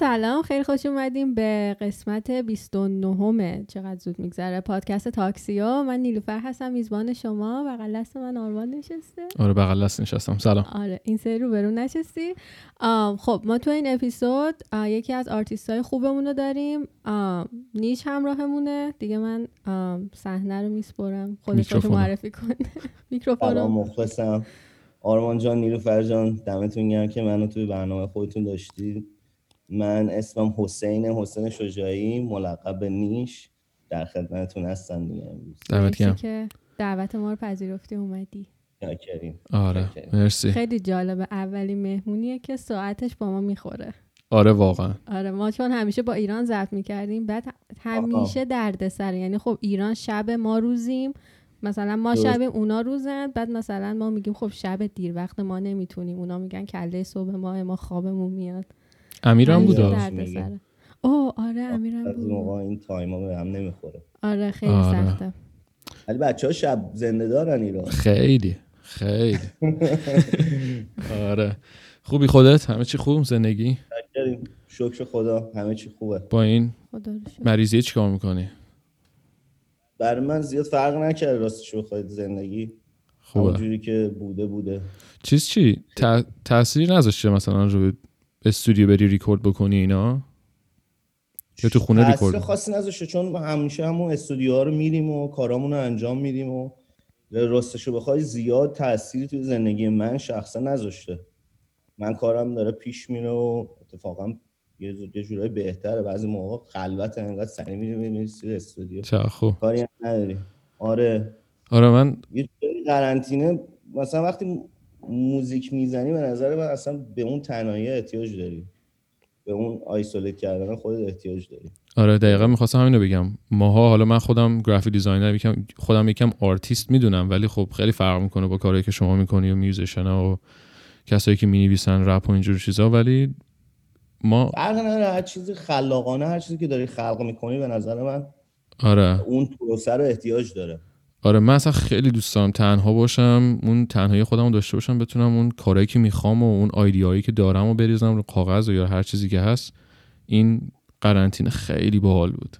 سلام خیلی خوش اومدیم به قسمت 29 چقدر زود میگذره پادکست تاکسیو. من نیلوفر هستم میزبان شما. بغل دست من آرمان نشسته. آره بغل دست نشستم. سلام. آره این سری رو به روم نشستی خب ما تو این اپیزود یکی از آرتیست های خوبمون رو داریم. نیش همراهمونه. دیگه من صحنه رو میسپرم. خودش رو معرفی کنه میکروفون مخلصم. آرمان جان نیلوفر جان دمتون گرم که منو توی برنامه خودتون داشتید. من اسمم حسین حسین شجاعی ملقب به نیش. در خدمتتون هستم دیگه امروز. دعوت که دعوت ما رو پذیرفتی اومدی. کریم آره مرسی. خیلی جالبه اولین مهمونیه که ساعتش با ما می‌خوره. آره واقعا. آره ما چون همیشه با ایران ضبط می‌کردیم بعد همیشه دردسر. یعنی خب ایران شب ما روزیم مثلا ما شب اونا روزن بعد مثلا ما میگیم خب شب دیر وقت ما نمی‌تونیم. اونا میگن کله صبح ما ما خوابمون میاد. امیرم بود اوه آره امیرم بود موقع این تایما به هم نمی‌خوره. آره خیلی آره. سخته. ولی بچه ها شب زنده دارن ایران. خیلی خیلی. آره. خوبی خودت؟ همه چی خوب؟ زندگی؟ شکر خدا همه چی خوبه. با این مریضی چی کار می‌کنی؟ برای من زیاد فرق نکرده راستش بخواید زندگی. خوبه. جوری که بوده بوده. چیز چی؟ تاثیر نذاشته مثلا رو استودیو بری ریکورد بکنی اینا؟ یا تو خونه ریکورد؟ خاصی نذاشته چون همیشه همون استودیوها رو میریم و کارامون رو انجام میدیم و راستشو بخوای زیاد تاثیر توی زندگی من شخصا نذاشته. من کارم داره پیش میره و اتفاقا یه جورایی بهتره. بعضی موقع خلوت انقدر سری میری استودیو. چه خوب. کاری نداری آره. آره من یه قرنطینه مثلا وقتی موزیک می‌زنی به نظر من اصلا به اون تنهایی احتیاج داری. به اون isolate کردن خودت احتیاج داری. آره دقیقا می‌خواستم همینو بگم. ماها حالا من خودم graphic designer یکم خودم یکم آرتیست می‌دونم ولی خب خیلی فرق می‌کنه با کارهایی که شما می‌کنی و musician و کسایی که می‌نویسن رپ و اینجور چیزا. ولی ما فرق نداره هر چیزی خلاقانه هر چیزی که داری خلق می‌کنی به نظر من آره. اون پروسه رو احتیاج داره. آره من اصلا خیلی دوست دارم تنها باشم اون تنهایی خودم داشته باشم بتونم اون کارهایی که می‌خوام و اون آیدیایی که دارم و بریزم رو کاغذ و یا هر چیزی که هست. این قرنطینه خیلی باحال بود.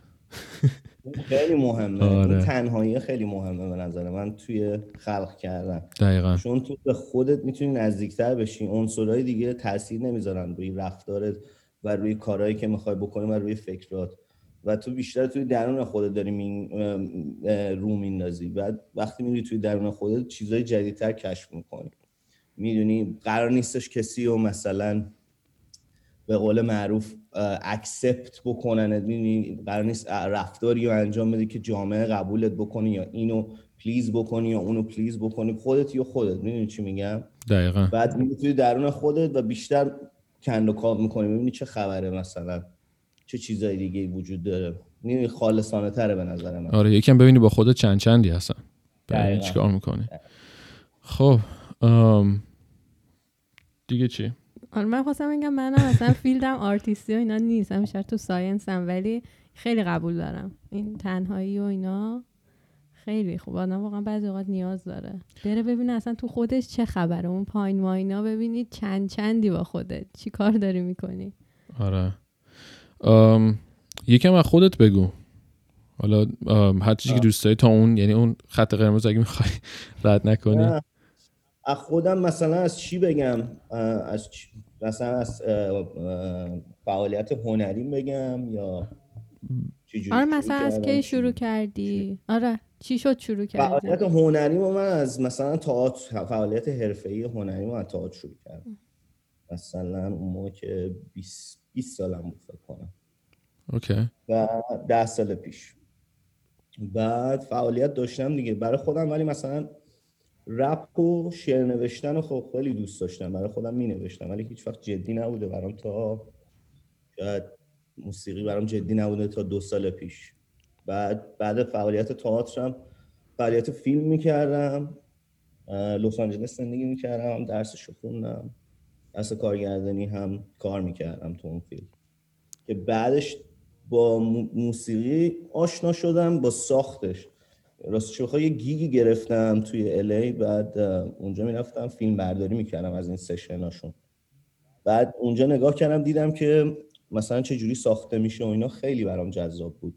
خیلی مهمه. آره. تنهایی خیلی مهمه به نظر من توی خلق کردن. دقیقا. چون تو به خودت می‌تونی نزدیکتر بشی. عنصرهای دیگه تاثیر نمی‌ذارن روی رفتارت و روی کارهایی که می‌خوای بکنی و روی فکرات. و تو بیشتر توی درون خودت داری می رو میندازی. بعد وقتی میری توی درون خودت چیزای جدیدتر کشف می‌کنی. می‌دونی قرار نیستش کسی رو مثلا به قول معروف accept بکنن. می‌دونی قرار نیست رفتاری رو انجام بدی که جامعه قبولت بکنی یا اینو please بکنی یا اونو please بکنی. خودتی و خودت. می‌دونی چی میگم؟ دقیقا. بعد میری توی درون خودت و بیشتر کند و کاب می‌کنی. می‌بینی چه خبره مثلا. چه چیزای دیگه وجود داره؟ نیمی خالصانه تره به نظر من. آره یکم ببینی با خودت چند چندی هستن. چیکار می‌کنی؟ خب دیگه چی؟ آره من خواستم بگم منم مثلا فیلدم آرتیستی و اینا نیست. همیشه تو ساینسم ولی خیلی قبول دارم. این تنهایی و اینا خیلی خوب. آدم واقعا بعضی اوقات نیاز داره. بره ببینه اصلا تو خودش چه خبره. اون پایین ماینا ببینید چند چندی با خودت. چی کار داری می‌کنی؟ آره. یکم از خودت بگو. حالا هر چیزی که دوست داری تا اون یعنی اون خط قرمز اگه می‌خوای رد نکنی. از خودم مثلا از چی بگم؟ از مثلا از فعالیت هنری بگم یا آره مثلا از کی شروع کردی؟ آره چی شد شروع کردی؟ فعالیت هنری من از مثلا تئاتر فعالیت حرفه‌ای هنری من تئاتر شروع کردم. مثلا اون موقع که 20 20 سالم بود فکر کنم. اوکی. و 10 سال پیش. بعد فعالیت داشتم دیگه. برای خودم ولی مثلا رپ و شعر نوشتن رو خب خیلی دوست داشتم. برای خودم می نوشتم ولی هیچ وقت جدی نبوده برام تا شاید موسیقی برام جدی نبوده تا دو سال پیش. بعد بعد فعالیت تئاترم فعالیت فیلم می‌کردم. لس آنجلس زندگی می‌کردم درسش خوندم. درس کارگردانی هم کار می‌کردم تو اون فیلم که بعدش با موسیقی آشنا شدم با ساختش. راستش بخوای یه گیگی گرفتم توی الی بعد اونجا می‌رفتم فیلم برداری می‌کردم از این سشناشون. بعد اونجا نگاه کردم دیدم که مثلا چه جوری ساخته میشه و اینا. خیلی برام جذاب بود.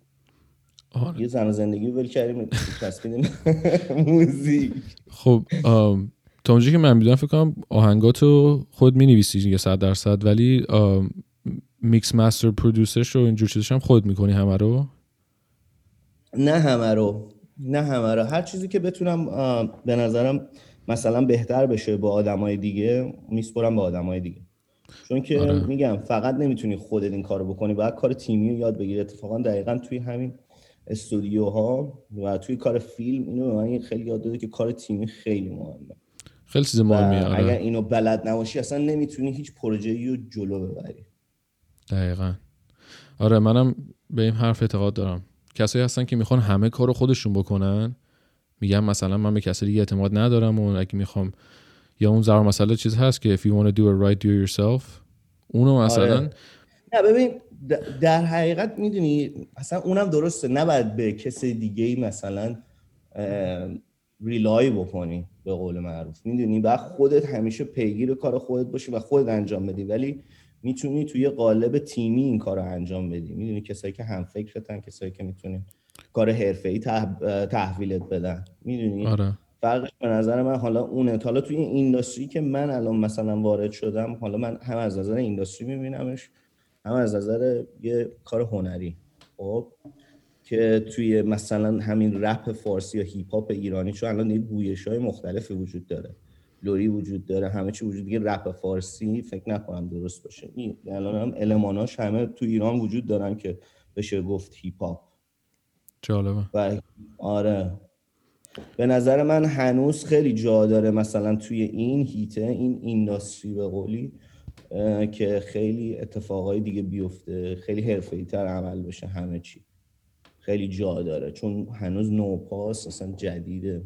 آره. یه زن زندگی ول کردیم چسبیدیم. موزیک. خب تا اونجایی که من می‌دونم فکر کنم آهنگاتو خود می‌نویسی دیگه صد درصد ولی میکس مستر پرودوسرش رو اینجور چیزش هم خود می‌کنی همه رو؟ نه همه رو نه همه رو. هر چیزی که بتونم به نظرم مثلا بهتر بشه با آدمای دیگه میسپرم به آدمای دیگه. چون که آره. میگم فقط نمی‌تونی خودت این کارو بکنی باید کار تیمی رو یاد بگیری. اتفاقا دقیقا توی همین استودیوها و توی کار فیلم اینو به من خیلی یاد داده که کار تیمی خیلی مهمه. خیلی چیز و مهمیه اگر آره اینو بلد نباشی اصلا نمی‌تونی هیچ پروژه‌ای رو جلو ببری. دقیقا. آره منم به این حرف اعتقاد دارم. کسایی هستن که می‌خوان همه کار رو خودشون بکنن میگم مثلا من به کسی دیگه اعتماد ندارم و اگه می‌خوام یا اون ضرب مسئله چیز هست که if you want to do it right do it yourself اونو مثلا آره. نه ببین در حقیقت می‌دونی اصلا اونم درسته. نباید به کسی دیگه ای مثلا ریلای بکنی. به قول معروف. می‌دونی؟ بعد خودت همیشه پیگیر کار خودت باشی و خودت انجام بدی. ولی می‌تونی توی قالب تیمی این کار رو انجام بدی. می‌دونی؟ کسایی که هم فکرتن کسایی که می‌تونی کار حرفه‌ای تح... تحویلت بدن. می‌دونی؟ آره. فرقش به نظر من حالا اونه. حالا توی این اینداستری که من الان مثلا وارد شدم حالا من هم از نظر اینداستری میبینمش هم از نظر یه کار هنری. خب؟ که توی مثلا همین رپ فارسی یا هیپ هاپ ایرانی چون الان یه گویش های مختلفی وجود داره. لوری وجود داره همه چی وجود دیگه رپ فارسی فکر نکنم درست باشه. این الان هم الماناش همه تو ایران وجود دارن که بشه گفت هیپ هاپ جالبه. و آره. به نظر من هنوز خیلی جا داره مثلا توی این هیته این اینداستری به قولی که خیلی اتفاقای دیگه بیفته. خیلی حرفه‌ای تر عمل بشه همه چی. خیلی جا داره. چون هنوز نوپاس اصلا جدیده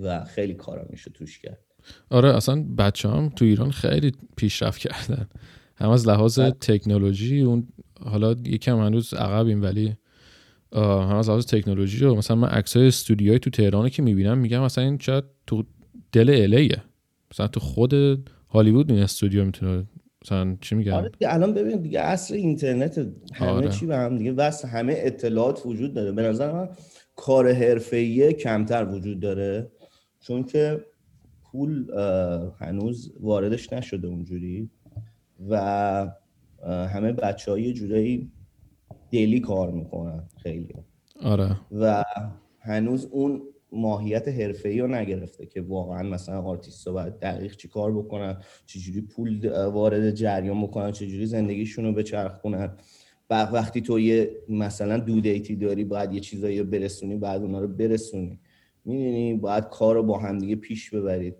و خیلی کارا میشه توش کرد. آره اصلا بچه هم تو ایران خیلی پیشرفت کردن. هم از لحاظ بله. تکنولوژی اون حالا یکم هنوز عقبیم ولی هم از لحاظ تکنولوژی و مثلا من عکسای استودیوهای تو تهران که می‌بینم میگم مثلا این شاید تو دل الیه مثلا تو خود هالیوود این استودیو می‌تونه مثلا چی میگم آره دیگه الان ببین دیگه عصر اینترنت همه آره. چی به هم دیگه وصل همه اطلاعات وجود داره. به نظر من کار حرفه‌ای کمتر وجود داره. چون که پول هنوز واردش نشده اونجوری و همه بچه های جورایی دلی کار می‌کنن خیلی. آره. و هنوز اون ماهیت حرفه‌ای رو نگرفته که واقعا مثلا آرتیست باید دقیق چی کار بکنن چجوری پول وارد جریان بکنن چجوری زندگیشون رو بچرخونن. و وقتی تو یه مثلا due date ی داری باید یه چیزایی رو برسونی بعد اونا رو برسونی. می‌دونی؟ باید کار رو با همدیگه پیش ببرید.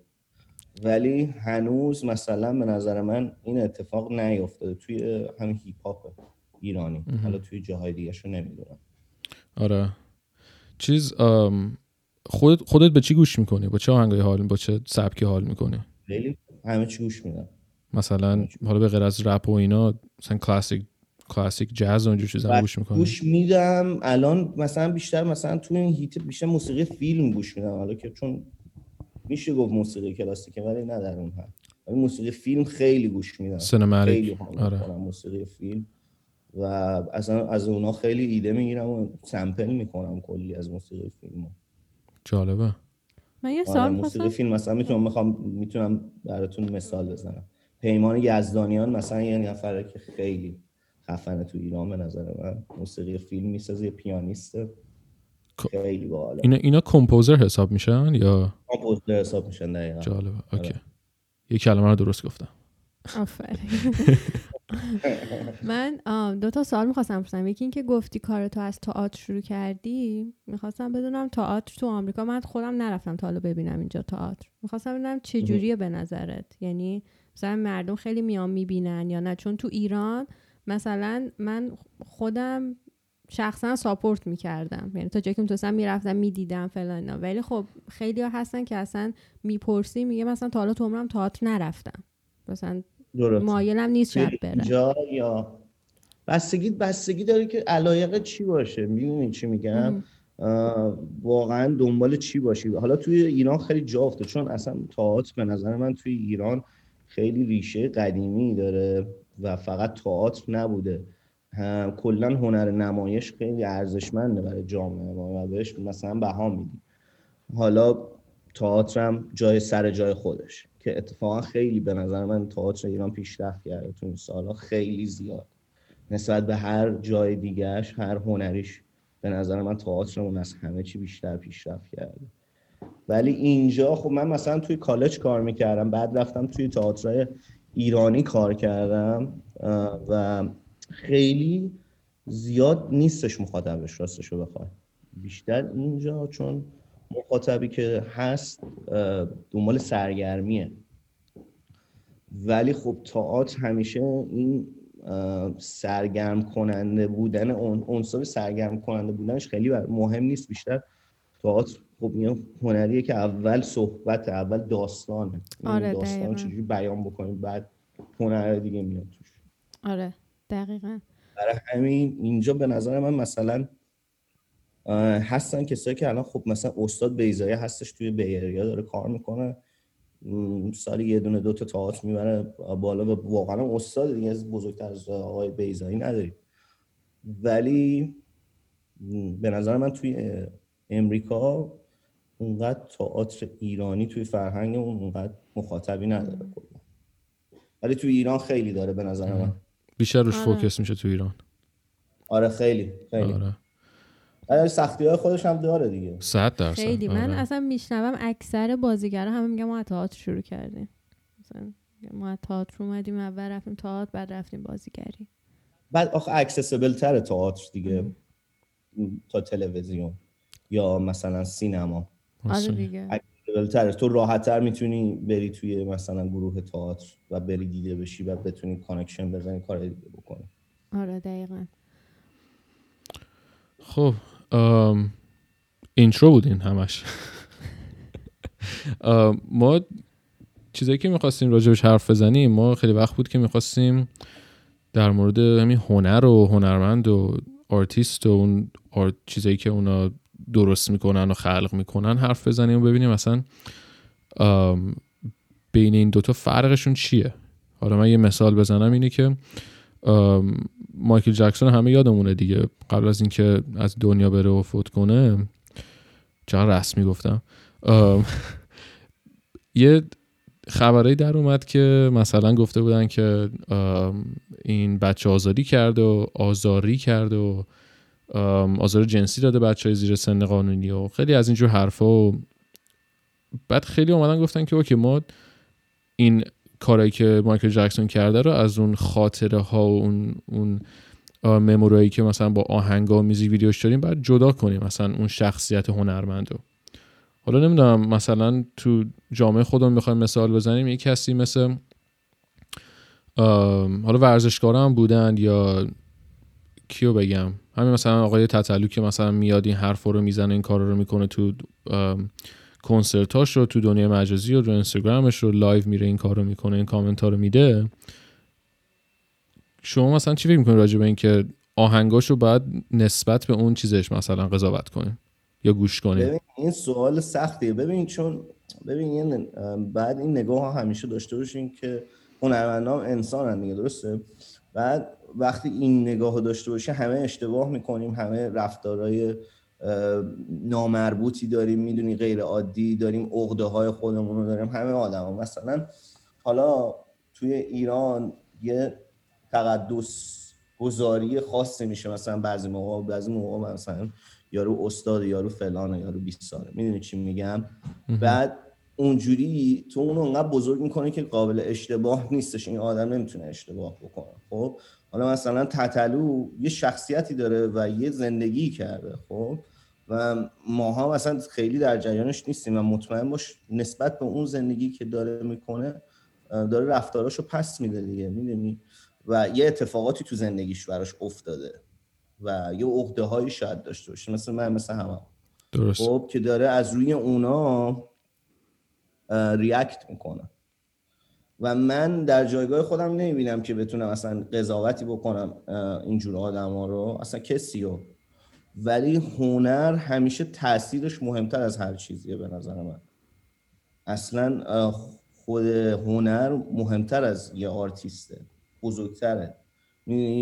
ولی هنوز مثلا به نظر من این اتفاق نیفتاده توی همین هیپ هاپ ایرانی حالا توی جاهای دیگه رو نمی‌دونم. آره. چیز آم، خودت خودت به چی گوش می‌کنی؟ با چه آهنگای حال با چه سبکی حال می‌کنی؟ خیلی همه چی گوش میدم. مثلا حالا به غیر از رپ و اینا مثلا کلاسیک کلاسیک جاز اینجور چیزا گوش می‌کنی؟ گوش میدم. الان مثلا بیشتر مثلا تو این هیت بیشتر موسیقی فیلم گوش میدم. حالا که چون میشه گفت موسیقی کلاسیکه ولی نه در اون حد. ولی موسیقی فیلم خیلی گوش میدم. سینماتیک. خیلی آره. می‌کنم موسیقی فیلم. و اصلا از اونا خیلی ایده می‌گیرم و سمپل می‌کنم کلی از موسیقی فیلم جالبه. من یه آره سوال موسیقی خواستم فیلم مثلا می‌تونم می‌خوام می‌تونم براتون مثال بزنم. پیمان یزدانیان مثلا یه نفره که خیلی خفنه تو ایران به نظر من. موسیقی فیلم می‌سازه یه پیانیسته خیلی باحاله. اینا اینا composer حساب میشن یا composer حساب میشن دقیقا. جالبه. okay. آره. یه کلمه رو درست گفتم. آفرین. من دو تا سوال می‌خواستم بپرسم. یکی اینکه گفتی کار تو از تئاتر شروع کردی؟ می‌خواستم بدونم تئاتر تو آمریکا من خودم نرفتم تا حالا ببینم اینجا تئاتر. می‌خواستم ببینم چه جوریه به نظرت؟ یعنی مثلا مردم خیلی میان می‌بینن یا نه؟ چون تو ایران مثلا من خودم شخصا ساپورت می‌کردم. یعنی تا جایی که می‌تونستم می‌رفتم می‌دیدم فلان. ولی خب خیلی ها هستن که اصلا می‌پرسی میگه مثلا تا حالا تو عمرم تئاتر نرفتم. مثلا درست مایلم نیست شب بره اینجا یا بستگی بستگی داره که علایق چی باشه؟ می‌دونی چی میگم؟ واقعا دنبال چی باشی؟ حالا توی ایران خیلی جا افتاد چون اصلا تئاتر به نظر من توی ایران خیلی ریشه قدیمی داره و فقط تئاتر نبوده. کلا هنر نمایش خیلی ارزشمنده برای جامعه ما و بهش مثلا بها میدیم. حالا تئاترم جای سر جای خودش. که اتفاقا خیلی به نظر من تئاتر ایران پیشرفت کرده تو این سالها خیلی زیاد. نسبت به هر جای دیگهش هر هنریش به نظر من تئاترمون از همه چی بیشتر پیشرفت کرده. ولی اینجا خب من مثلا توی کالج کار می‌کردم بعد رفتم توی تئاترهای ایرانی کار کردم و خیلی زیاد نیستش مخاطبش راستش رو بخوای بیشتر اینجا چون مخاطبی که هست دنبال سرگرمیه. ولی خب تئاتر همیشه این سرگرم کننده بودن اون عنصر سرگرم کننده بودنش خیلی مهم نیست. بیشتر تئاتر خب این هنریه که اول صحبت اول داستانه. آره داستان چجوری بیان بکنیم بعد هنر دیگه میاد توش. آره دقیقا. برای همین اینجا به نظر من مثلا هستن کسایی که الان خب مثلا استاد بیزایی هستش توی بیریا داره کار می‌کنه. سالی یه دونه دو تا تئاتر می‌بره بالا و واقعا استاد دیگه از بزرگتر از آقای بیزایی نداریم. ولی به نظر من توی امریکا اونقدر تئاتر ایرانی توی فرهنگ اون اونقدر مخاطبی نداره ولی توی ایران خیلی داره به نظر من. بیشتر روش آره. فوکس میشه تو ایران. آره خیلی خیلی. آره. آره سختی های خودش هم داره دیگه. صد درصد. خیلی. من آره. اصلا میشنوم اکثر بازیگرا همه میگن ما تئاتر شروع کردیم. مثلا ما تئاتر اومدیم اول رفتیم تئاتر بعد رفتیم بازیگری. بعد آخه accessible تر تئاتر دیگه. تا تلویزیون یا مثلا سینما. آره دیگه. تره تو راحت تر می‌تونی بری توی مثلا گروه تئاتر و بری دیده بشی و بتونی connection بزنی کار دیگه بکنی. آره دقیقا. خب. intro بود این همش. ما چیزایی که می‌خواستیم راجبش حرف بزنیم ما خیلی وقت بود که می‌خواستیم در مورد همین هنر و هنرمند و آرتیست و اون art چیزایی که اونا درست می‌کنن و خلق می‌کنن حرف بزنیم و ببینیم مثلا بین این دوتا فرقشون چیه. حالا من یه مثال بزنم اینه که مایکل جکسون همه یادمونه دیگه. قبل از اینکه از دنیا بره و فوت کنه چقدر رسمی گفتم یه خبرهایی در اومد که مثلا گفته بودن که این بچه آزاری کرد و آزاری کرد و آزار جنسی داده بچه های زیر سن قانونی و خیلی از اینجور حرفا و بعد خیلی اومدن گفتن که اوکی ما این کارایی که مایکل جکسون کرده رو از اون خاطره ها و اون اون ممورایی که مثلا با آهنگا و میزیک ویدیوش داریم بعد جدا کنیم مثلا اون شخصیت هنرمند رو حالا نمی‌دونم مثلا تو جامعه خودمون می‌خوایم مثال بزنیم یه کسی مثل حالا ورزشکار هم بودن یا کیو بگم؟ همین مثلا آقای تتلو که مثلا میاد این حرف رو می‌زنه این کار رو می‌کنه تو کنسرتاش رو تو دنیای مجازی و رو اینستاگرامش رو live میره این کار رو می‌کنه این کامنت رو میده. شما مثلا چی فکر می‌کنید راجع به اینکه آهنگاشو باید نسبت به اون چیزش مثلا قضاوت کنیم یا گوش کنیم؟ این سوال سختیه. ببین چون ببین بعد این نگاه ها همیشه داشته باشین که هنرمندان انسان دیگه درسته؟ بعد وقتی این نگاه داشته باشه همه اشتباه می‌کنیم همه رفتارهای نامربوطی داریم می‌دونی غیر عادی داریم عقده های خودمون رو داریم. همه آدم ها. مثلا حالا توی ایران یه تقدس گذاری خاصی میشه. مثلا بعضی موقع بعضی موقع مثلا یارو استاد یارو فلانه یارو 20 ساله می‌دونی چی میگم؟ بعد اونجوری تو اونو انقدر بزرگ می‌کنه که قابل اشتباه نیستش. این آدم نمی‌تونه اشتباه بکنه. خب؟ حالا مثلا تتلو یه شخصیتی داره و یه زندگی کرده. خب؟ و ماها مثلا خیلی در جریانش نیستیم و مطمئن باش نسبت به اون زندگی که داره می‌کنه داره رفتاراشو پس میده دیگه می‌دونی؟ و یه اتفاقاتی تو زندگیش براش افتاده و یه عقده هایی شاید داشته باشه. مثل من مثل همه. درست خب که داره از روی اونا ریاکت می‌کنه. و من در جایگاه خودم نمی‌بینم که بتونم اصلا قضاوتی بکنم اینجور آدم ها رو. اصلا کسی رو ولی هنر همیشه تاثیرش مهمتر از هر چیزیه به نظر من. اصلا خود هنر مهمتر از یه آرتیسته بزرگتره.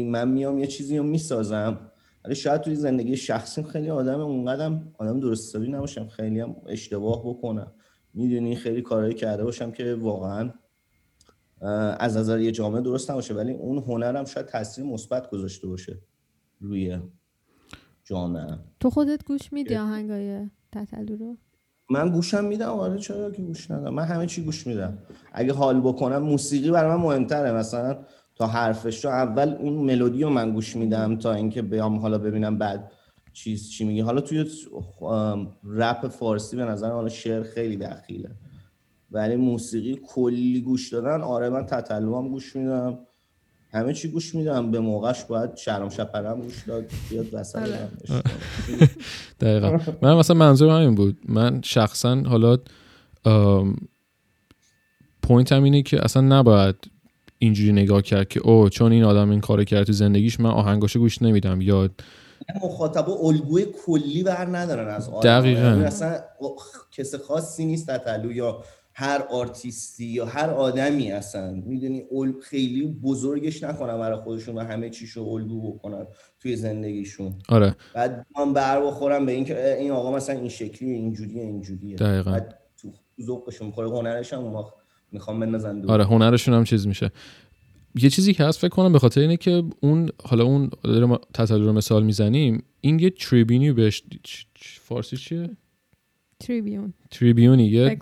من میام یه چیزی رو می‌سازم ولی شاید توی زندگی شخصیم خیلی آدم اونقدرم آدم درست حسابی نباشم خیلی هم اشتباه بکنم. می‌دونی خیلی کارهایی کرده باشم که واقعا از نظر یه جامعه درست نباشه ولی اون هنرم شاید تاثیر مثبت گذاشته باشه روی جامعه. تو خودت گوش میدی آهنگای تتلو رو؟ من گوشم میدم آره چرا که گوش ندم. من همه چی گوش میدم. اگه حال بکنم موسیقی برای من مهمتره. مثلا تا حرفش رو اول اون ملودی رو من گوش میدم تا اینکه بیام حالا ببینم بعد چیز چی میگه. حالا توی رپ فارسی به نظر حالا شعر خیلی دخیله. ولی موسیقی کلی گوش دادن آره من تتلو هم گوش میدم. همه چی گوش میدم. به موقعش باید شرم شپرم گوش داد بیاد وسط آره. دقیقا. من مثلا منظور همین بود. من شخصا حالا point هم اینه که اصلا نباید اینجوری نگاه کرد که او چون این آدم این کار کرد تو زندگیش من آهنگاشو گوش نمیدم. یا مخاطب الگوی کلی بر ندارن از آدم. دقیقا. یعنی اصلا کس خاصی نیست تتلو یا هر آرتیستی یا هر آدمی اصلا می‌دونی خیلی بزرگش نکنن برای خودشون و همه چیشو الگو بکنن توی زندگیشون. آره. بعد من بر بخورم به اینکه این آقا مثلا این شکلیه اینجوریه اینجوریه دقیقا. بعد تو ذوقشون می‌خوره هنرش هم می‌خوام بنازن آره هنرشون هم چیز میشه. یه چیزی که هست فکر کنم به خاطر اینه که اون حالا اون تطلع رو مثال می‌زنیم این یه تریبینی بهش فارسی چیه؟ تریبیون. تریبیونی یه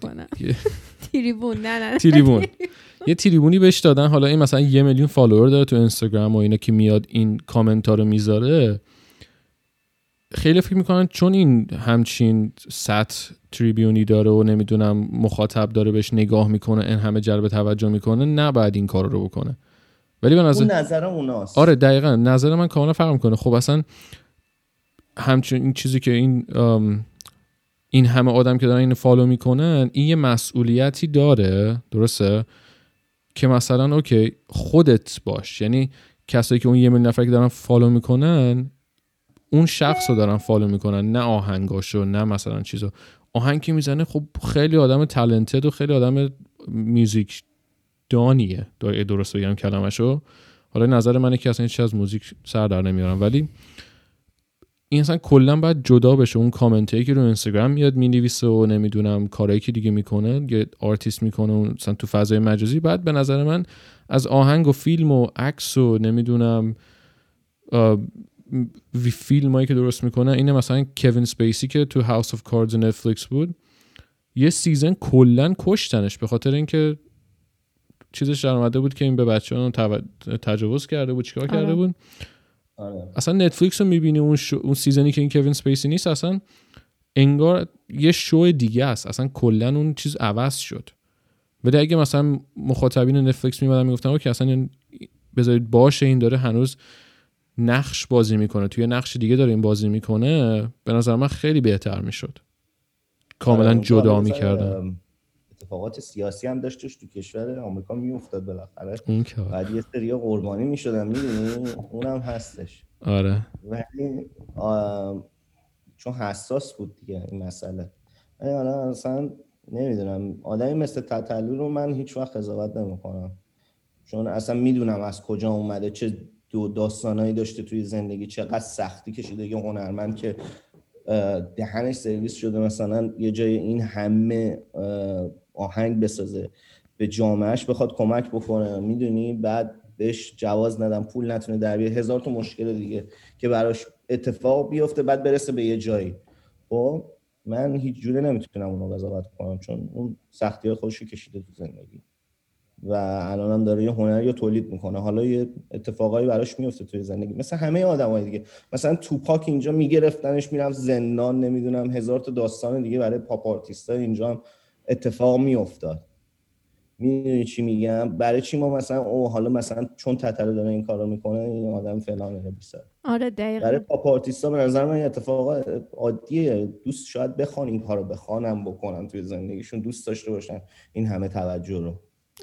تریبون نه نه تریبون. یه تریبونی بهش دادن. حالا این مثلا یه میلیون فالوور داره تو اینستاگرام و اینا که میاد این کامنت ها رو می‌ذاره. خیلی فکر می‌کنن چون این همچین سطح تریبیونی داره و نمی‌دونم مخاطب داره بهش نگاه می‌کنه این همه جلب توجه می‌کنه نباید این کار رو بکنه. ولی به نظر اون نظر اوناست. آره دقیقا. نظر من کاملا فرق می‌کنه. خب اصلا همچین این چیزی که این این همه آدم که دارن اینو follow می‌کنن این یه مسئولیتی داره درسته؟ که مثلا OK خودت باش. یعنی کسایی که اون یه میلیون نفر که دارن follow می‌کنن اون شخص رو دارن follow می‌کنن نه آهنگاشو نه مثلا چیزو آهنگ که می‌زنه خب خیلی آدم talented ئه و خیلی آدم music دانیه. درست بگم کلمشو حالا نظر منه که اصلا هیچ از موزیک سر در نمیارم. ولی این اصلا کلا باید جدا بشه. اون کامنت که رو اینستاگرام میاد می‌نویسه و نمی‌دونم کارهایی که دیگه می‌کنه یه آرتیست می‌کنه مثلا تو فضای مجازی. بعد به نظر من از آهنگ و فیلم و عکس و نمی‌دونم فیلم هایی که درست می‌کنه اینه مثلا کوین سپیسی که تو House of Cards نتفلیکس بود. یه season کلا کشتنش به خاطر اینکه چیزش در اومده بود که این به بچه ها تجاوز کرده بود چیکار کرده آره. بود. آره. اصلا نتفلیکس رو می‌بینی اون, اون season ی که این کوین سپیسی نیست اصلا انگار یه شو دیگه است. اصلا کلا اون چیز عوض شد. ولی اگه مثلا مخاطبین نتفلیکس میمدن می‌گفتن که اصلا بذارید باشه این داره هنوز نقش بازی می‌کنه توی نقش دیگه داره این بازی می‌کنه. به نظر من خیلی بهتر می‌شد. کاملا آره، جدا می‌کردن. اتفاقات سیاسی هم داشتش تو کشور آمریکا میافتاد بالاخره. بعد یه سری قربانی می‌شدن می‌دونی؟ اونم هستش. آره. ولی چون حساس بود دیگه این مسئله. حالا اصلا نمی‌دونم. آدمی مثل تتلو رو من هیچ وقت قضاوت نمی‌کنم. چون اصلا می‌دونم از کجا اومده چه دو داستانایی داشته توی زندگی چقدر سختی کشیده یه هنرمند که دهنش سرویس شده. مثلا یه جای این همه آهنگ بسازه به جامعهش بخواد کمک بکنه. می‌دونی؟ بعد بهش جواز ندم پول نتونه در بیاره. هزار تا مشکل دیگه که براش اتفاق بیفته بعد برسه به یه جایی. خب من هیچ جوره نمی‌تونم اونو قضاوت کنم چون اون سختی های خودش کشیده تو زندگی. و الان هم داره یه هنری رو تولید می‌کنه. حالا یه اتفاقایی براش میفته توی زندگی. مثل همه آدمای دیگه. مثلا توپاک اینجا میگرفتنش میرم زندان نمی‌دونم هزار تا داستان دیگه برای پاپ آرتیستا اینجا هم اتفاق میافتاد. می‌دونی چی میگم؟ برای چی ما مثلا او حالا مثلا چون تتلو داره این کارو می‌کنه این آدم فلان بیسار. آره دقیقا. برای پاپ آرتیستا به نظر من اتفاق عادیه. دوست شاید بخوان این کارو بخوانم بکنن توی زندگیشون. دوست داشته باشن این همه توجه رو.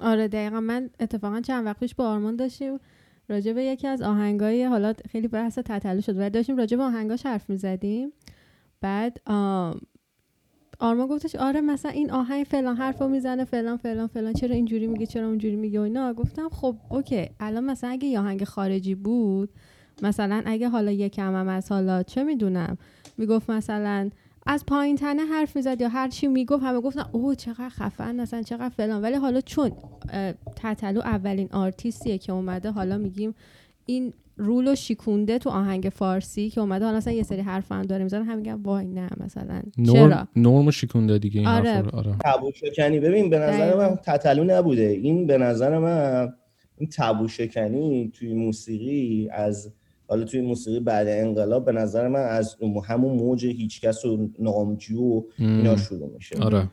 آره دقیقا. من اتفاقا چند وقت پیش با آرمان داشتیم. راجع به یکی از آهنگای حالا خیلی بحث تتلو شد و داشتیم راجع به آهنگاش حرف می‌زدیم. بعد آرما گفتش آره مثلا این آهنگ فلان حرفو می‌زنه فلان فلان فلان چرا اینجوری میگه چرا اونجوری میگه و اینا. گفتم خب اوکی. الان مثلا اگه یه آهنگ خارجی بود مثلا اگه حالا یکم هم از حالا چه می‌دونم. می‌گفت مثلا از پایین تنه حرف می‌زد یا هر چی می‌گفت همه گفتن اوه چقدر خفن مثلا چقدر فلان. ولی حالا چون اه، تتلو اولین آرتیستیه که اومده حالا میگیم این رولو شیکونده تو آهنگ فارسی که اومده حالا مثلا یه سری حرف هم داره می‌زنه هم میگن وای نه مثلا چرا نرم نرم شیکونده دیگه این آره. حرفا رو. آره تبو شکنی ببین به نظر. من تتلو نبوده این به نظر من این تبو شکنی توی موسیقی از حالا توی موسیقی بعد انقلاب به نظر من از همون موج هیچکس و نامجو و اینا شروع میشه آره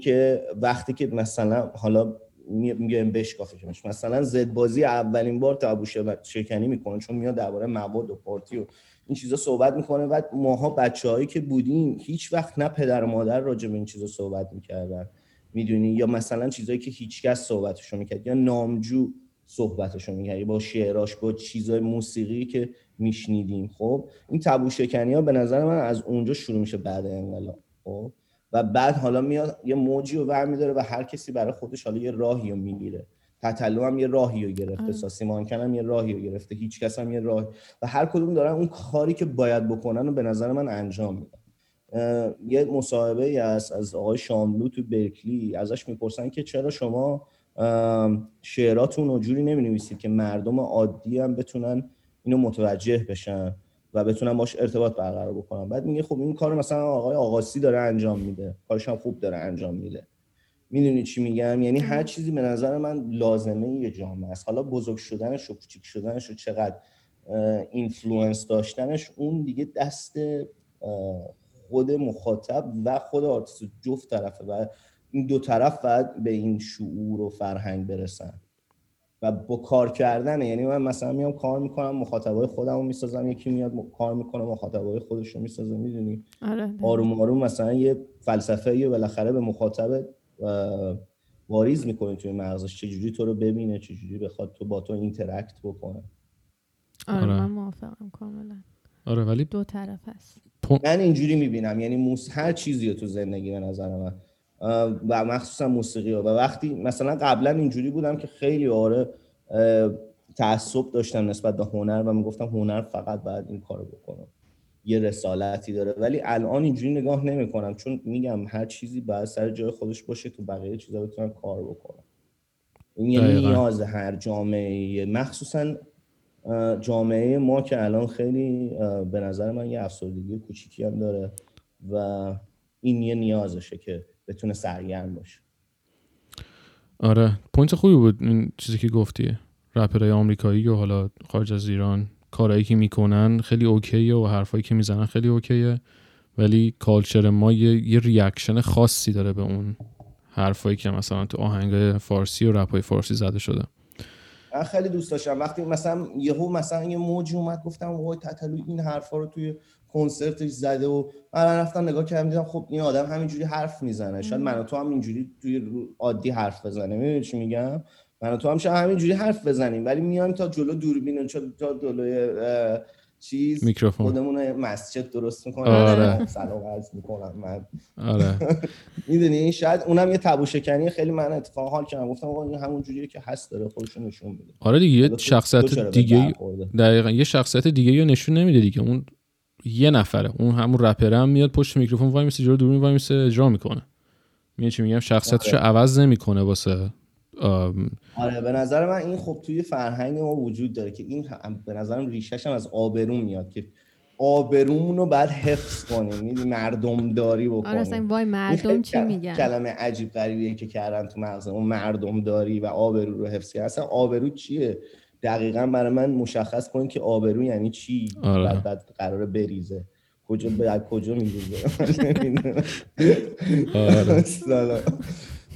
که وقتی که مثلا حالا می- میگم بشکافشمش مثلا زد بازی اولین بار تابو شکنی می‌کنه چون میاد درباره مواد و پارتی و این چیزا صحبت می‌کنه. و ماها بچههایی که بودیم هیچ وقت نه پدر و مادر راجع به این چیزا صحبت می‌کردن. می‌دونی؟ یا مثلا چیزایی که هیچکس صحبتشو می‌کرد یا نامجو صحبتشو می‌کرد. با شعراش با چیزای موسیقی که میشنیدیم. خب؟ این تابو شکنی ها به نظر من از اونجا شروع میشه بعد انقلاب. خب؟ و بعد حالا میاد یه موجی رو برمیداره و هر کسی برای خودش حالا یه راهی رو می‌گیره. تتلو هم یه راهی رو گرفته. آره. ساسی مانکن هم یه راهی رو گرفته. هیچ کس هم یه راه و هر کدوم دارن اون کاری که باید بکنن رو به نظر من انجام میدن. یه مصاحبه ای هست از آقای شاملو تو برکلی. ازش می‌پرسن که چرا شما شعراتون رو جوری نمی که مردم عادی هم بتونن اینو متوجه بشن؟ و بتونن باش ارتباط برقرار بکنن بعد میگه خب این کار مثلا آقای آقاسی داره انجام میده. کارش هم خوب داره انجام میده. می‌دونی چی میگم؟ یعنی هر چیزی به نظر من لازمه یه جامعه است. حالا بزرگ شدنش و کوچیک شدنش و چقدر influence داشتنش اون دیگه دست خود مخاطب و خود آرتیست جفت طرفه و این دو طرف باید به این شعور و فرهنگ برسن. و با کار کردنه یعنی من مثلا میام کار می‌کنم مخاطبای خودم رو می‌سازم یکی میاد م- کار می‌کنه مخاطبای خودش رو می‌سازه می‌دونی؟ آره آروم آروم مثلا یه فلسفه یه بالاخره به مخاطب واریز می‌کنه توی مغزش چجوری تو رو ببینه چجوری بخواد تو با تو interact بکنه. آره آره. من موافقم کاملا. آره ولی دو طرف هست من اینجوری می‌بینم یعنی موس... هر چیزی رو تو زندگی به نظر من و مخصوصا موسیقی ها و وقتی مثلا قبلا اینجوری بودم که خیلی آره تعصب داشتم نسبت به هنر و می‌گفتم هنر فقط باید این کارو بکنم یه رسالتی داره. ولی الان اینجوری نگاه نمی‌کنم. چون میگم هر چیزی باید سر جای خودش باشه تو بقیه چیزا بتونن کار بکنن. این یه دقیقاً. نیاز هر جامعه مخصوصا جامعه ما که الان خیلی به نظر من یه افسردگی کوچیکی هم داره و این یه نیازشه که بتونه سرگرم باشه. آره point خوبی بود این چیزی که گفتی. رپرهای آمریکایی و حالا خارج از ایران کارهایی که می‌کنن خیلی OK یه و حرفایی که می‌زنن خیلی OK یه. ولی culture ما یه, یه reaction خاصی داره به اون حرفایی که مثلا تو آهنگ فارسی و rap ای فارسی زده شده. من خیلی دوست داشتم. وقتی مثلا یهو مثلا یه موجی اومد گفتم وای تتلو این حرفا رو توی کنسرتش زده و من رفتم نگاه کردم دیدم خب این آدم همینجوری حرف می‌زنه. شاید من و تو هم اینجوری توی عادی حرف بزنه می‌دونی چی میگم؟ من و تو هم شاید همینجوری حرف بزنیم ولی میایم تا جلو دوربین و تا جلوی چیز میکروفون. خودمون مسجد درست می‌کنم آره. سلام عرض می‌کنم من. آره. می‌دونی؟ شاید اونم یه تبو شکنی خیلی من اتفاق حال کردم. گفتم آقا این همون جوریه که هست داره خودش نشون میده. آره دیگه یه شخصیت دیگه؟ دقیقا یه شخصیت دیگه رو نشون نمیده دیگه. اون یه نفره. اون همون رپره هم میاد پشت میکروفون وای میسه جلو دوربین وای میسه اجرا می‌کنه. میگه چی میگم؟ شخصیتش رو عوض نمی‌کنه واسه آم، آره به نظر من این خب توی فرهنگ ما وجود داره که این هم- به نظرم ریشش هم از آبرون میاد که آبرومون رو باید حفظ کنیم. مردم داری آره اصلا بکنیم وای مردم چی میگن؟ کلمه عجیب غریبیه که کردن تو مغز اون مردم داری و آبرو رو حفظ کردن. اصلا آبرو چیه؟ دقیقا برای من مشخص کن که آبرو یعنی چی؟ آره. بعد, بعد قراره بریزه. کجا بعد کجا میریزه؟ آره.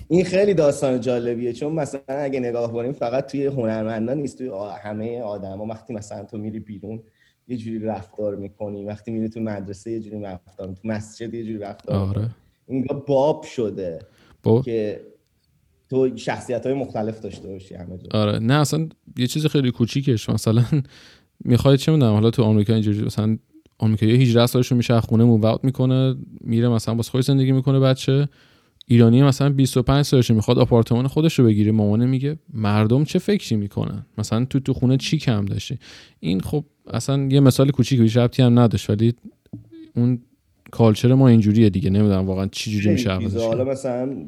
این خیلی داستان جالبیه. چون مثلا اگه نگاه کنیم فقط توی هنرمندان نیست توی همه آدما. وقتی مثلا تو میری بیرون یه جوری رفتار می‌کنی. وقتی میری تو مدرسه یه جوری رفتار تو مسجد یه جوری رفتار آره. اینجا باب شده با که تو شخصیت های مختلف داشته باشی همه جا. آره. نه اصلا یه چیز خیلی کوچیکش. مثلا می‌خوای چه می‌دونم حالا تو آمریکا اینجوری مثلا آمریکایی 18 سالشون میشه خونه موو می‌کنه میره مثلا با خودش زندگی می‌کنه بچه. ایرانی مثلا 25 سالشه می‌خواد آپارتمان خودش رو بگیره. مامانه میگه مردم چه فکری می‌کنن؟ مثلا تو تو خونه چی کم داشتی؟ این خب اصلا یه مثال کوچیک بیش ربطی هم نداشت. ولی اون کالچر ما اینجوریه دیگه نمی‌دونم واقعا چی جوری میشه حالا مثلا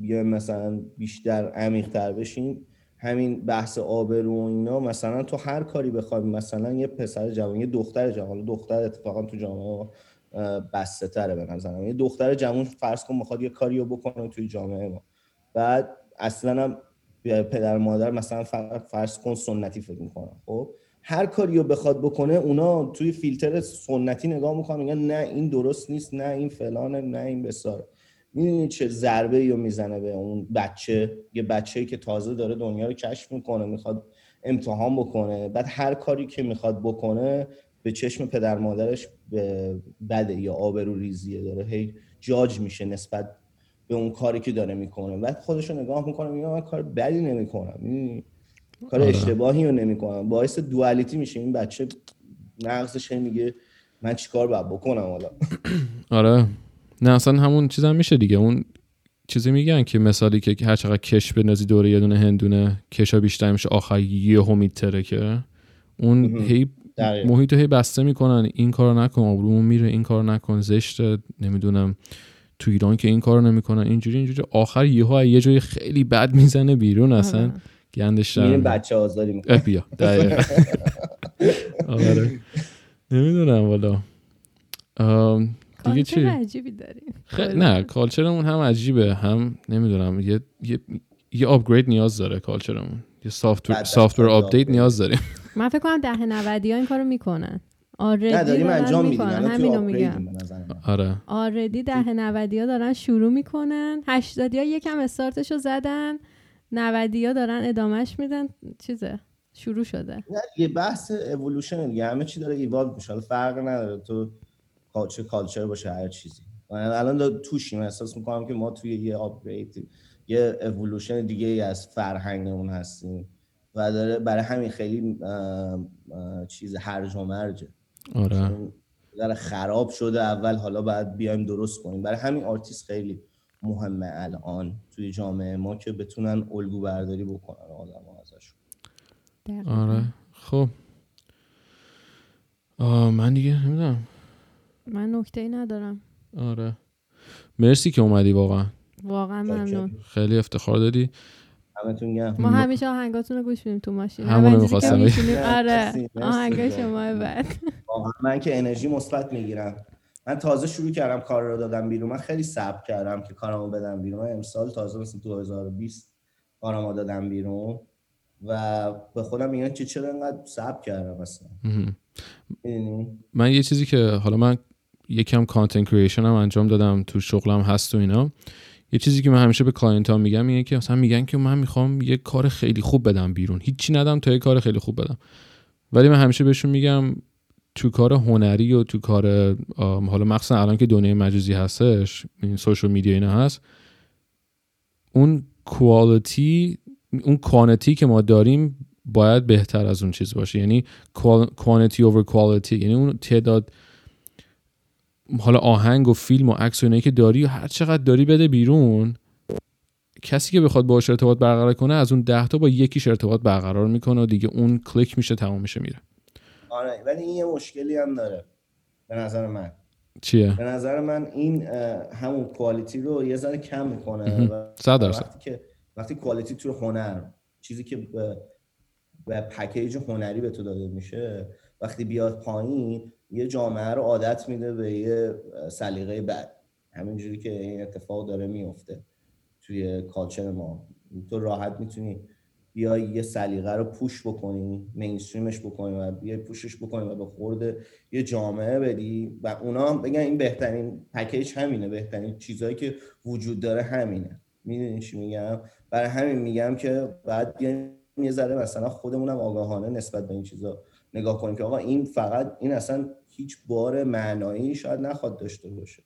بیا مثلا بیشتر عمیق تر بشیم همین بحث آبرو و اینا مثلا تو هر کاری بخوای مثلا یه پسر جوان یه دختر جوان دختر اتفاقا تو جامعه بسته تره به نظرم. یه دختر جوان فرض کن می‌خواد یه کاری رو بکنه توی جامعه ما. بعد اصلا هم پدر مادر مثلا فرض کن سنتی فکر می‌کنن خب؟ هر کاری رو بخواد بکنه اونا توی فیلتر سنتی نگاه می‌کنن میگن نه این درست نیست نه این فلانه نه این بسار می‌دونی چه ضربه رو می‌زنه به اون بچه؟ یه بچه که تازه داره دنیا رو کشف می‌کنه می‌خواد امتحان بکنه. بعد هر کاری که می‌خواد بکنه به چشم پدر مادرش بده یا آبرو ریزیه داره. هی جاج میشه نسبت به اون کاری که داره می‌کنه. بعد خودش رو نگاه می‌کنه میگه من کار بدی نمی‌کنم. کار آره. اشتباهی رو نمی‌کنم. باعث دوالیتی میشه. این بچه نقصش میگه من چیکار باید بکنم حالا. آره. نه اصلا همون چیز هم میشه دیگه. اون چیزی میگن که مثالی که هر چقدر کش بنازی دوره یه دونه هندونه کشا بیشتر میشه آخر یه همیتره که. اون هی محیط هی بسته می‌کنن. این کارو نکن آبرومون میره. این کار نکن زشت نمی‌دونم. تو ایران که این کارو نمی‌کنن. اینجوری اینجوری. آخر یهو یه جای خیلی بد می‌زنه بیرون اصلا. آره. گندش در بچه آزاری می‌کنه. بیا. آره. نمی‌دونم والا. دیگه چی؟ عجیبی داریم. نه culture مون هم عجیبه هم نمی‌دونم یه یه یه upgrade نیاز داره culture مون. یه software update نیاز داریم. من فکر کنم ده 90 ها این کارو می‌کنن. already انجام می‌کنن. همینو میگم. آره. already ده 90 ها دارن شروع می‌کنن. 80 ها یکم استارتشو زدن. 90 ها دارن ادامهش میدن چیزه شروع شده. یه بحث اِوولوشن دیگه همه چی داره ایوالو میشه. فرق نداره تو چه culture باشه هر چیزی. الان توشیم. احساس می‌کنم که ما توی یه upgrade یه اِوولوشن دیگه ای از فرهنگمون هستیم و داره برای همین خیلی چیز هرج و مرجه. آره. داره خراب شده اول حالا باید بیایم درست کنیم. برای همین آرتیست خیلی مهمه الان توی جامعه ما که بتونن الگو برداری بکنن آدم ازشون. آره. خب. من دیگه نمی‌دونم. من نکته ای ندارم. آره. مرسی که اومدی واقعا. واقعا ممنون. خیلی افتخار دادی ما همیشه آهنگاتون رو گوش میدیم تو ماشین. همونو می‌خواستم آره. آهنگ شما بعد. من که انرژی مثبت می‌گیرم. من تازه شروع کردم کار رو دادم بیرون. من خیلی صبر کردم که کارمو بدم بیرون. من امسال تازه مثل 2020 کارمو دادم بیرون و به خودم میگم که چرا انقدر صبر کردم مثلا من یه چیزی که حالا من یکم content creation هم انجام دادم تو شغلم هست و اینا. یه چیزی که من همیشه به client ها میگم اینه که مثلا میگن که من می‌خوام یه کار خیلی خوب بدم بیرون. هیچی ندم تا یه کار خیلی خوب بدم. ولی من همیشه بهشون میگم تو کار هنری و تو کار حالا مخصوصا الان که دنیای مجازی هستش این social media اینا هست اون کوالیتی اون کوانتی که ما داریم باید بهتر از اون چیز باشه. یعنی کوانتی اوور کوالیتی یعنی اون تعداد حالا آهنگ و فیلم و عکس و که داری و هر چقدر داری بده بیرون کسی که بخواد باش ارتباط برقرار کنه از اون ده تا با یکیش ارتباط برقرار می‌کنه و دیگه اون کلیک میشه تمام میشه میره. آره ولی این یه مشکلی هم داره. به نظر من. چیه؟ به نظر من این همون quality رو یه ذره کم می‌کنه صد درصد. وقتی که وقتی quality تو هنر چیزی که به, package هنری به تو داده میشه وقتی بیاد پایین یه جامعه رو عادت میده به یه سلیقه بد. همینجوری که این اتفاق داره میفته توی culture ما. تو راحت می‌تونی بیای یه سلیقه رو push بکنی mainstream ش بکنی و بیای push ش بکنی و به خورده یه جامعه بدی و اونا بگن این بهترین package همینه بهترین چیزهایی که وجود داره همینه. می‌دونی چی میگم؟ برای همین میگم که بعد یه ذره مثلا خودمونم آگاهانه نسبت به این چیزا نگاه کنیم که آقا این فقط این اصلا هیچ بار معنایی شاید نخواد داشته باشه.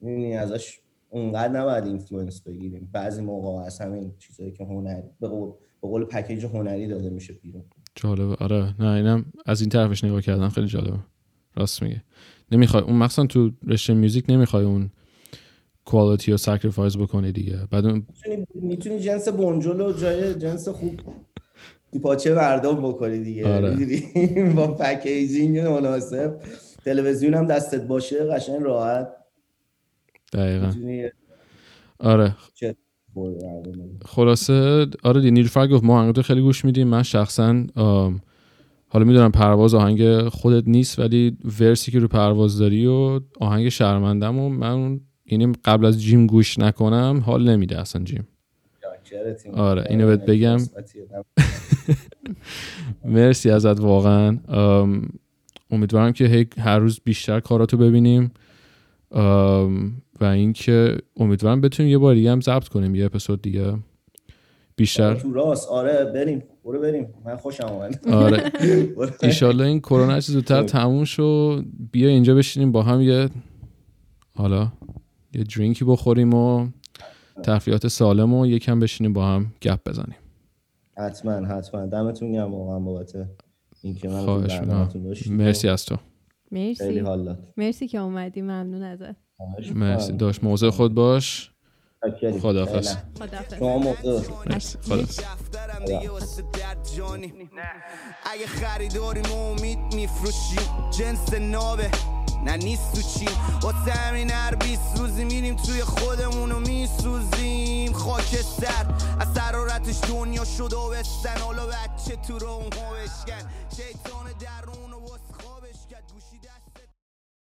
می‌دونی ازش اونقدر نباید influence بگیریم. بعضی موقع از همین چیزایی که هنری به به قول package هنری داده میشه بیرون. جالبه. آره. نه اینم از این طرفش نگاه کردن خیلی جالبه. راست میگه. نمی‌خوای اون مثلا تو رشته music نمی‌خوای اون quality رو sacrifice بکنی دیگه. بعد اون می‌تونی می‌تونی جنس بنجل و جای جنس خوب پاچه مردم بکنی دیگه. آره. با packaging مناسب. تلویزیون هم دستت باشه قشنگ راحت. دقیقا. آره. خلاصه آره نیلوفر گفت ما آهنگ خیلی گوش میدیم من شخصا حالا می‌دونم پرواز آهنگ خودت نیست ولی ورسی که رو پرواز داری و آهنگ شرمندم و من یعنی قبل از جیم گوش نکنم حال نمیده اصلا جیم. آره، اینو بهت بگم. مرسی ازت واقعا امیدوارم که هر روز بیشتر کاراتو ببینیم و اینکه امیدوارم بتونیم یه بار دیگه هم ضبط کنیم یه اپیزود دیگه. بیشتر. تو راست. آره بریم. برو بریم. من خوشم اومد. آره. ایشالله این کرونا چه زودتر تموم شو. بیا اینجا بشینیم با هم یه حالا یه درینکی بخوریم و تفریحات سالم و یکم بشینیم با هم گپ بزنیم. حتما حتما. دمتون گرم واقعا بابت اینکه من. مرسی از تو. مرسی. حال داد. مرسی که اومدی. ممنون ازت. خواهش مرسی. داشت موضوع خود باش. خیلی. خدافظ شما موضوع. مرسی. خدا. دفترم دیگه واسه درد جانی. اگه خریداریم و امید میفروشیم جنس نابه. نه نیست تو چین واسه همین هر بیست روزی میریم توی خودمونو میسوزیم. خاکستر از سرارتش دنیا شد و بستن حالا بچه تو رو اون بشکن. شیطان درون